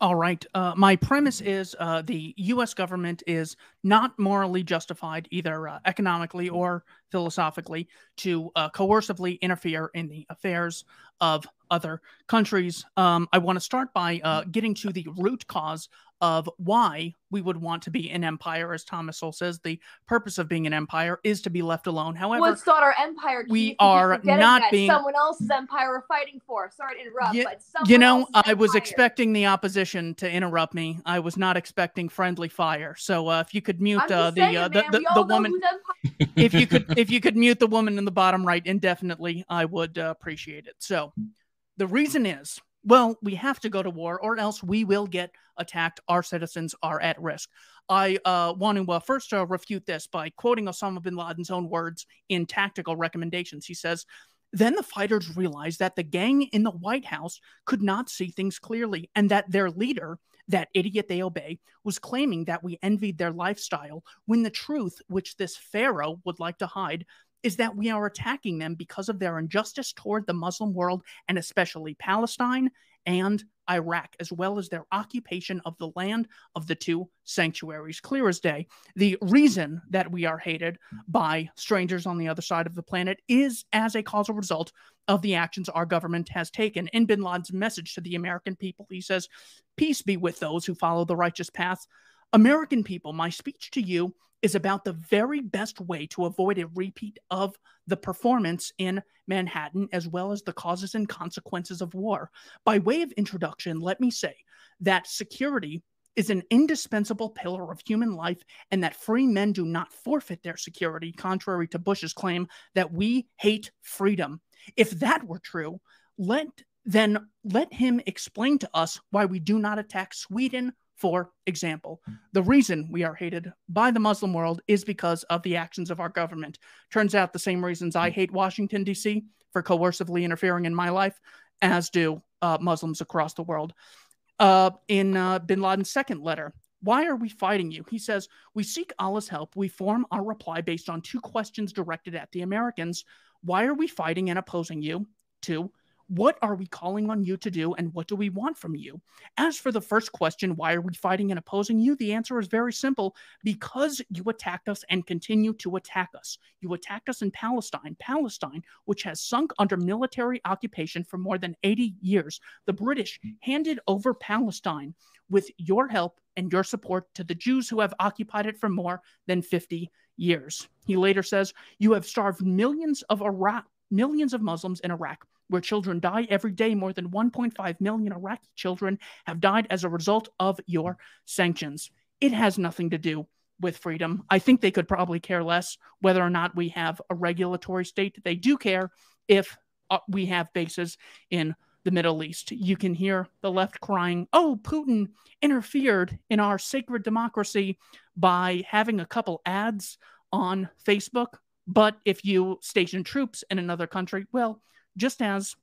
All right. Uh, my premise is uh, the U.S. government is not morally justified, either uh, economically or philosophically, to uh, coercively interfere in the affairs of other countries. Um, I want to start by uh, getting to the root cause of why we would want to be an empire. As Thomas Sowell says, the purpose of being an empire is to be left alone. However, well, it's not our empire. Keith. We are not that. being someone else's empire we're fighting for. Sorry to interrupt, you, but you know, I was expecting the opposition to interrupt me. I was not expecting friendly fire. So uh, if you could mute uh, the, saying, uh, the, man, the the woman, if you could if you could mute the woman in the bottom right indefinitely, I would uh, appreciate it. So the reason is well, we have to go to war or else we will get attacked. Our citizens are at risk. I uh, want to uh, first uh, refute this by quoting Osama bin Laden's own words in tactical recommendations. He says, then the fighters realized that the gang in the White House could not see things clearly and that their leader, that idiot they obey, was claiming that we envied their lifestyle when the truth, which this Pharaoh would like to hide, is that we are attacking them because of their injustice toward the Muslim world and especially Palestine and Iraq, as well as their occupation of the land of the two sanctuaries. Clear as day. The reason that we are hated by strangers on the other side of the planet is as a causal result of the actions our government has taken. In bin Laden's message to the American people, he says, Peace be with those who follow the righteous path. American people, my speech to you is about the very best way to avoid a repeat of the performance in Manhattan, as well as the causes and consequences of war. By way of introduction, let me say that security is an indispensable pillar of human life and that free men do not forfeit their security, contrary to Bush's claim that we hate freedom. If that were true, let then let him explain to us why we do not attack Sweden for example, the reason we are hated by the Muslim world is because of the actions of our government. Turns out the same reasons I hate Washington, D.C. for coercively interfering in my life, as do uh, Muslims across the world. Uh, in uh, bin Laden's second letter, why are we fighting you? He says, We seek Allah's help. We form our reply based on two questions directed at the Americans. Why are we fighting and opposing you? Two, what are we calling on you to do, and what do we want from you? As for the first question, why are we fighting and opposing you? The answer is very simple because you attacked us and continue to attack us. You attacked us in Palestine, Palestine, which has sunk under military occupation for more than 80 years. The British hmm. handed over Palestine with your help and your support to the Jews who have occupied it for more than 50 years. He later says, You have starved millions of Iraq, millions of Muslims in Iraq where children die every day. More than 1.5 million Iraqi children have died as a result of your sanctions. It has nothing to do with freedom. I think they could probably care less whether or not we have a regulatory state. They do care if uh, we have bases in the Middle East. You can hear the left crying, oh, Putin interfered in our sacred democracy by having a couple ads on Facebook. But if you station troops in another country, well, just as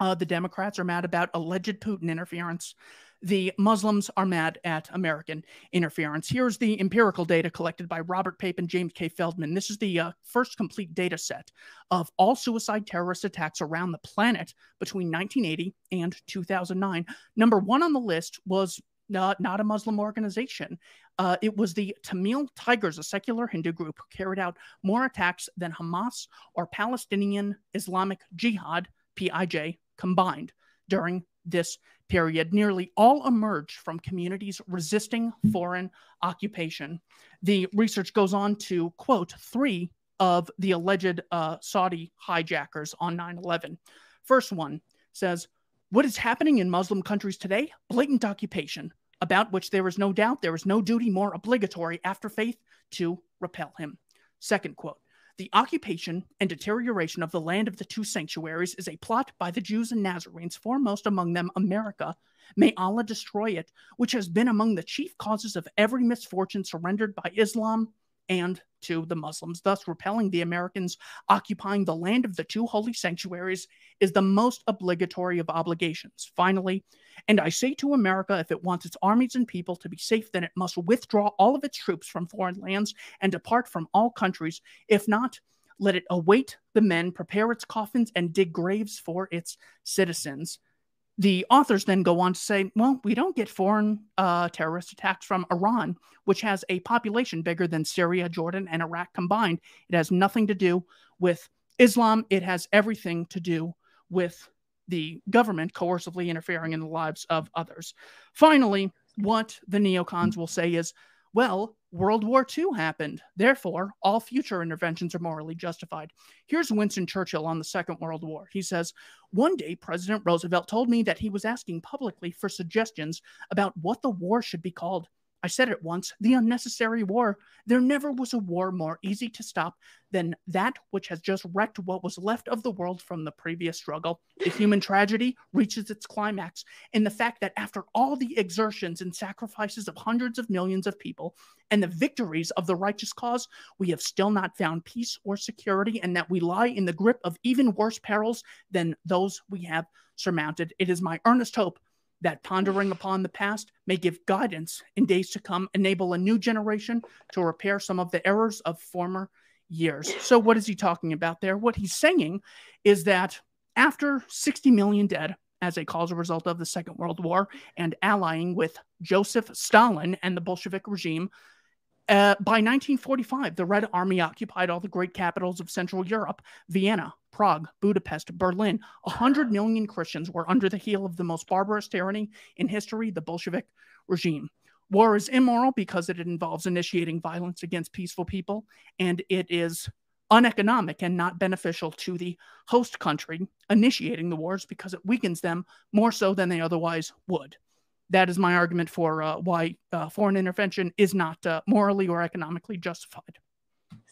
uh, the Democrats are mad about alleged Putin interference, the Muslims are mad at American interference. Here's the empirical data collected by Robert Pape and James K. Feldman. This is the uh, first complete data set of all suicide terrorist attacks around the planet between 1980 and 2009. Number one on the list was uh, not a Muslim organization. Uh, it was the Tamil Tigers, a secular Hindu group, who carried out more attacks than Hamas or Palestinian Islamic Jihad, PIJ, combined during this period. Nearly all emerged from communities resisting foreign occupation. The research goes on to quote three of the alleged uh, Saudi hijackers on 9 11. First one says, What is happening in Muslim countries today? Blatant occupation, about which there is no doubt there is no duty more obligatory after faith to repel him. Second quote The occupation and deterioration of the land of the two sanctuaries is a plot by the Jews and Nazarenes, foremost among them America. May Allah destroy it, which has been among the chief causes of every misfortune surrendered by Islam and to the Muslims, thus repelling the Americans occupying the land of the two holy sanctuaries is the most obligatory of obligations. Finally, and I say to America, if it wants its armies and people to be safe, then it must withdraw all of its troops from foreign lands and depart from all countries. If not, let it await the men, prepare its coffins, and dig graves for its citizens. The authors then go on to say, well, we don't get foreign uh, terrorist attacks from Iran, which has a population bigger than Syria, Jordan, and Iraq combined. It has nothing to do with Islam. It has everything to do with the government coercively interfering in the lives of others. Finally, what the neocons will say is, well, World War II happened. Therefore, all future interventions are morally justified. Here's Winston Churchill on the Second World War. He says, One day, President Roosevelt told me that he was asking publicly for suggestions about what the war should be called. I said it once the unnecessary war. There never was a war more easy to stop than that which has just wrecked what was left of the world from the previous struggle. The human tragedy reaches its climax in the fact that after all the exertions and sacrifices of hundreds of millions of people and the victories of the righteous cause, we have still not found peace or security, and that we lie in the grip of even worse perils than those we have surmounted. It is my earnest hope that pondering upon the past may give guidance in days to come, enable a new generation to repair some of the errors of former years. So, what is he talking about there? What he's saying is that after 60 million dead, as a cause result of the Second World War, and allying with Joseph Stalin and the Bolshevik regime, uh, by 1945, the Red Army occupied all the great capitals of Central Europe Vienna, Prague, Budapest, Berlin. 100 million Christians were under the heel of the most barbarous tyranny in history, the Bolshevik regime. War is immoral because it involves initiating violence against peaceful people, and it is uneconomic and not beneficial to the host country initiating the wars because it weakens them more so than they otherwise would. That is my argument for uh, why uh, foreign intervention is not uh, morally or economically justified.